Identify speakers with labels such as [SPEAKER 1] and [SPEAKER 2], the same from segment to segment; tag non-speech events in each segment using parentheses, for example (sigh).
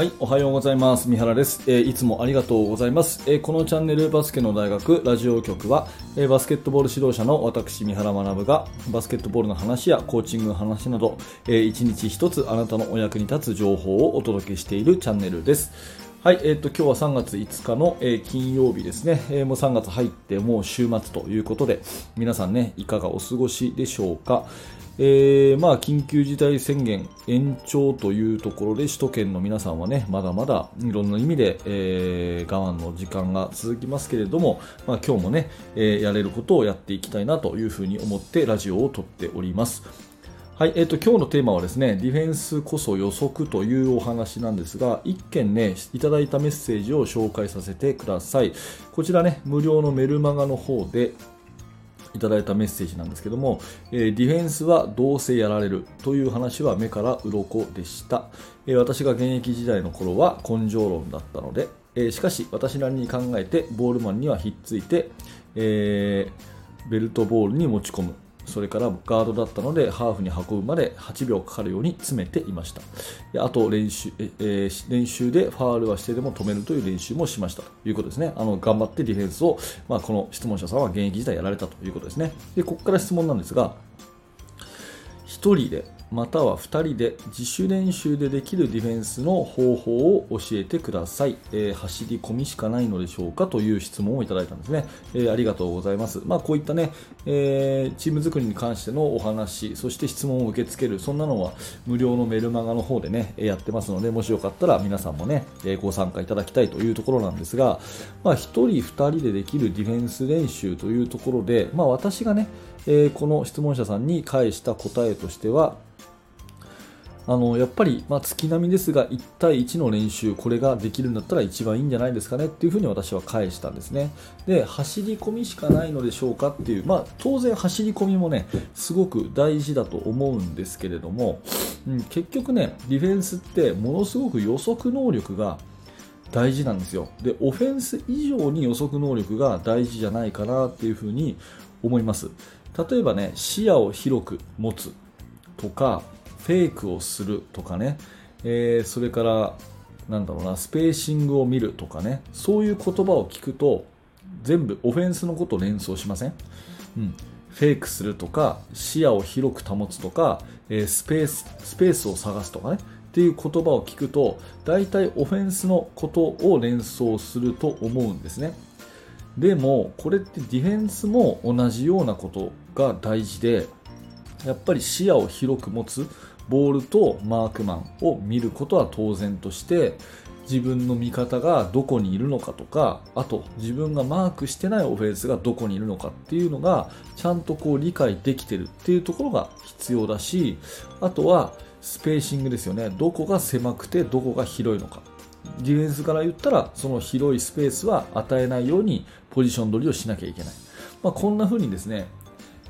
[SPEAKER 1] はい、おはようございます。三原です。えーいつもありがとうございます。えーこのチャンネルバスケの大学ラジオ局は、えーバスケットボール指導者の私三原学がバスケットボールの話やコーチングの話など、えー一日一つあなたのお役に立つ情報をお届けしているチャンネルです。はい、えっ、と今日は3月5日の、えー金曜日ですね、えーもう3月入ってもう週末ということで、皆さんねいかがお過ごしでしょうか？えーまあ、緊急事態宣言延長というところで首都圏の皆さんはねまだまだいろんな意味で、えー我慢の時間が続きますけれども、まあ、今日もね、えーやれることをやっていきたいなというふうに思ってラジオを撮っております。はい、えっ、と、今日のテーマはですね、ディフェンスこそ予測というお話なんですが、一件ね、いただいたメッセージを紹介させてください。こちらね、無料のメルマガの方で、いただいたメッセージなんですけども、えーディフェンスはどうせやられるという話は目から鱗でした、えー私が現役時代の頃は根性論だったので、えーしかし私なりに考えてボールマンにはひっついて、えベルトボールに持ち込むそれからガードだったのでハーフに運ぶまで8秒かかるように詰めていました。であと練習,え、え練習でファールはしてでも止めるという練習もしました。ということですね。あの頑張ってディフェンスを、まあ、この質問者さんは現役時代やられたということですね。でここから質問なんですが1人でまたは2人で自主練習でできるディフェンスの方法を教えてください、えー走り込みしかないのでしょうかという質問をいただいたんですね、えーありがとうございます、まあ、こういったね、えーチーム作りに関してのお話そして質問を受け付けるそんなのは無料のメルマガの方でねやってますのでもしよかったら皆さんもね、ご参加いただきたいというところなんですが、まあ、1人2人でできるディフェンス練習というところで、まあ、私がね、えこの質問者さんに返した答えとしてはあのやっぱり、まあ、月並みですが1対1の練習これができるんだったら一番いいんじゃないですかねっていうふうに私は返したんですね。で走り込みしかないのでしょうかっていう、まあ、当然走り込みもねすごく大事だと思うんですけれども、うん、結局ねディフェンスってものすごく予測能力が大事なんですよ。でオフェンス以上に予測能力が大事じゃないかなっていうふうに思います。例えばね視野を広く持つとかフェイクをするとかね、えーそれからなんだろうなスペーシングを見るとかね。そういう言葉を聞くと全部オフェンスのことを連想しません、うん、フェイクするとか視野を広く保つとか、えースペーススペースを探すとかね。っていう言葉を聞くと大体オフェンスのことを連想すると思うんですね。でもこれってディフェンスも同じようなことが大事でやっぱり視野を広く持つボールとマークマンを見ることは当然として自分の味方がどこにいるのかとかあと自分がマークしてないオフェンスがどこにいるのかっていうのがちゃんとこう理解できてるっていうところが必要だしあとはスペーシングですよね。どこが狭くてどこが広いのか。ディフェンスから言ったらその広いスペースは与えないようにポジション取りをしなきゃいけない、まあ、こんな風にですね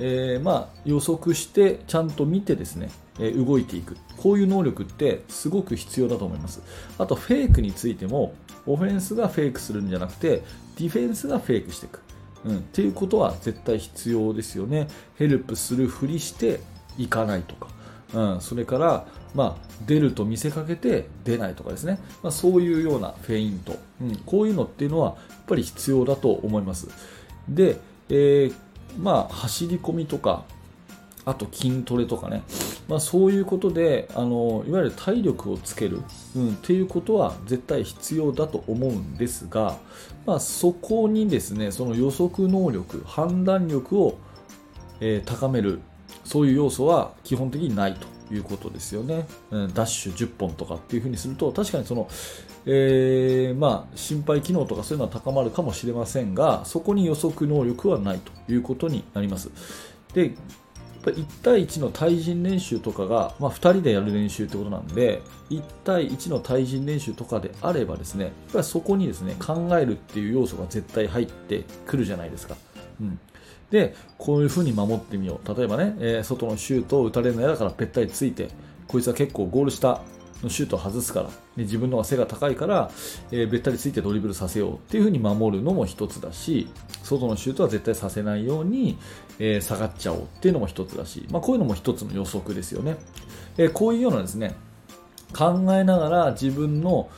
[SPEAKER 1] えーまあ、予測してちゃんと見てですね、え動いていく。こういう能力ってすごく必要だと思います。あとフェイクについてもオフェンスがフェイクするんじゃなくてディフェンスがフェイクしていく、うん、っていうことは絶対必要ですよね。ヘルプするふりしていかないとか。うん、それから、まあ、出ると見せかけて出ないとかですね、まあ、そういうようなフェイント、うん、こういうのっていうのはやっぱり必要だと思います。で、えーまあ、走り込みとかあと筋トレとかね、まあ、そういうことであのいわゆる体力をつける、うん、っていうことは絶対必要だと思うんですが、まあ、そこにですねその予測能力判断力を、えー高めるそういう要素は基本的にないということですよね、うん、ダッシュ10本とかっていうふうにすると確かにその、えーまあ、心肺機能とかそういうのは高まるかもしれませんがそこに予測能力はないということになります。でやっぱり1対1の対人練習とかが、まあ、2人でやる練習ってことなんで1対1の対人練習とかであればですねやっぱそこにですね考えるっていう要素が絶対入ってくるじゃないですか、うん、でこういう風に守ってみよう。例えばね、えー外のシュートを打たれるの嫌だからぺったりついてこいつは結構ゴール下のシュートを外すから。で自分の方が背が高いから、えーべったりついてドリブルさせようっていう風に守るのも一つだし外のシュートは絶対させないように、えー下がっちゃおうっていうのも一つだし、まあ、こういうのも一つの予測ですよね、えーこういうようなですね考えながら自分の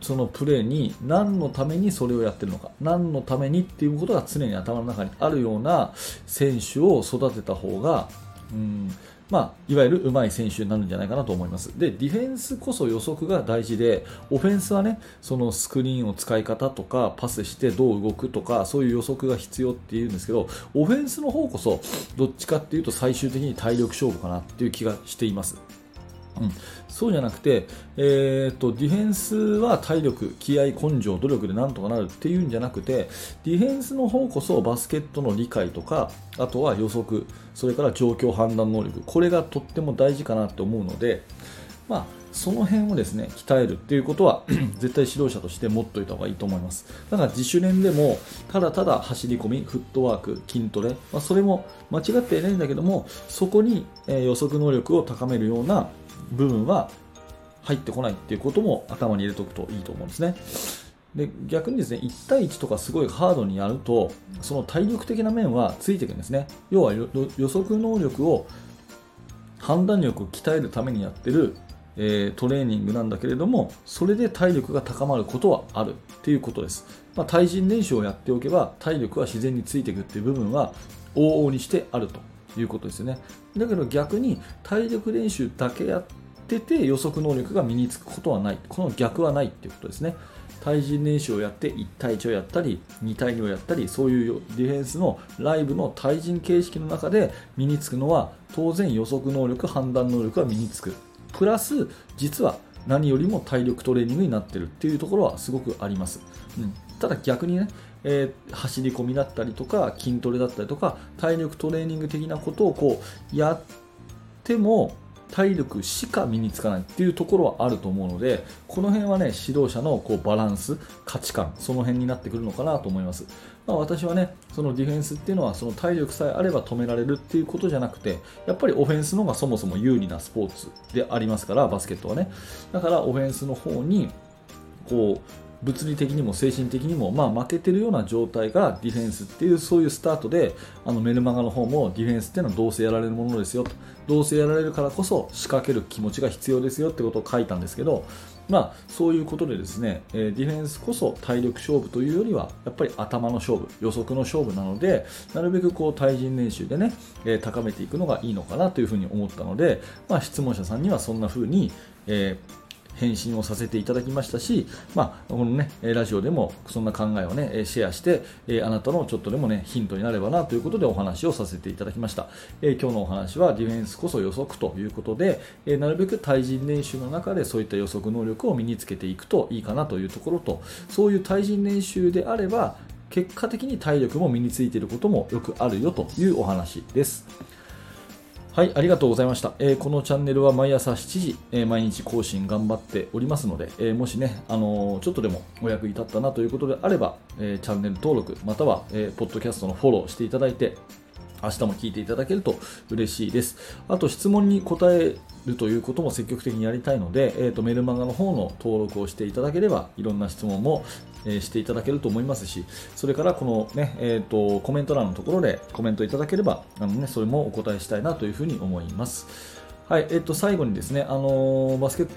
[SPEAKER 1] そのプレーに何のためにそれをやってるのか何のためにっていうことが常に頭の中にあるような選手を育てた方が、うんまあ、いわゆる上手い選手になるんじゃないかなと思います。で、ディフェンスこそ予測が大事で、オフェンスはね、そのスクリーンを使い方とか、パスしてどう動くとか、そういう予測が必要っていうんですけど、オフェンスの方こそ、どっちかっていうと最終的に体力勝負かなっていう気がしています。うん、そうじゃなくて、えーと、ディフェンスは体力、気合、根性、努力でなんとかなるっていうんじゃなくてディフェンスの方こそバスケットの理解とかあとは予測それから状況判断能力これがとっても大事かなと思うので、まあ、その辺をですね鍛えるっていうことは (clears throat) 絶対指導者として持っておいた方がいいと思います。だから自主練でもただただ走り込みフットワーク筋トレ、まあ、それも間違っていないんだけどもそこに、え予測能力を高めるような部分は入ってこないっていうことも頭に入れておくといいと思うんですね。で逆にですね1対1とかすごいハードにやるとその体力的な面はついていくんですね。要は予測能力を判断力を鍛えるためにやってる、えー、トレーニングなんだけれどもそれで体力が高まることはあるっていうことです、まあ、対人練習をやっておけば体力は自然についていくっていう部分は往々にしてあるということですよね。だけど逆に体力練習だけやっってて予測能力が身につくことはない。この逆はないっていうことですね。対人練習をやって1対1をやったり2対2をやったりそういうディフェンスのライブの対人形式の中で身につくのは当然予測能力判断能力が身につく。プラス実は何よりも体力トレーニングになってるっていうところはすごくあります、うん、ただ逆にねえー、走り込みだったりとか筋トレだったりとか体力トレーニング的なことをこうやっても体力しか身につかないっていうところはあると思うのでこの辺はね指導者のこうバランス価値観その辺になってくるのかなと思います、まあ、私はねそのディフェンスっていうのはその体力さえあれば止められるっていうことじゃなくてやっぱりオフェンスの方がそもそも有利なスポーツでありますからバスケットはね。だからオフェンスの方にこう物理的にも精神的にも、まあ、負けてるような状態がディフェンスっていうそういうスタートであのメルマガの方もディフェンスっていうのはどうせやられるものですよと。どうせやられるからこそ仕掛ける気持ちが必要ですよってことを書いたんですけど、まあ、そういうことでですね、えディフェンスこそ体力勝負というよりはやっぱり頭の勝負予測の勝負なのでなるべくこう対人練習でね、え高めていくのがいいのかなというふうに思ったので、まあ、質問者さんにはそんな風に、えー返信をさせていただきましたし、まあ、このね、ラジオでもそんな考えをね、シェアして、あなたのちょっとでもね、ヒントになればなということでお話をさせていただきました。え今日のお話はディフェンスこそ予測ということで、えなるべく対人練習の中でそういった予測能力を身につけていくといいかなというところと、そういう対人練習であれば、結果的に体力も身についていることもよくあるよというお話です。はい、ありがとうございました。えー、このチャンネルは毎朝7時、えー、毎日更新頑張っておりますので、えー、もしね、あのちょっとでもお役に立ったなということであれば、えチャンネル登録、または、えポッドキャストのフォローしていただいて、明日も聞いていただけると嬉しいです。あと質問に答えるということも積極的にやりたいので、えーと、メルマガの方の登録をしていただければいろんな質問も、えー、していただけると思いますしそれからこのね、えーと、コメント欄のところでコメントいただければあの、ね、それもお答えしたいなというふうに思います。はい、えっ、ー、と、最後にですね、あのー、バスケット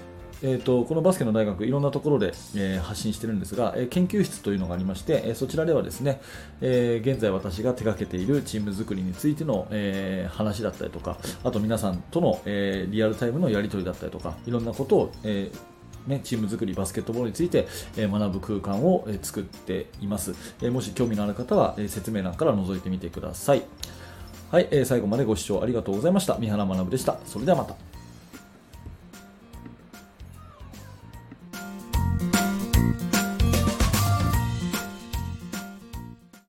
[SPEAKER 1] えーと、このバスケの大学いろんなところで、えー、発信してるんですが、えー、研究室というのがありまして、えー、そちらではですね、え現在私が手掛けているチーム作りについての、え話だったりとかあと皆さんとの、えリアルタイムのやり取りだったりとかいろんなことを、えね、チーム作り、バスケットボールについて、え学ぶ空間を、え作っています、えもし興味のある方は、え説明欄から覗いてみてください。はい、え、最後までご視聴ありがとうございました。三原学でした。それではまた。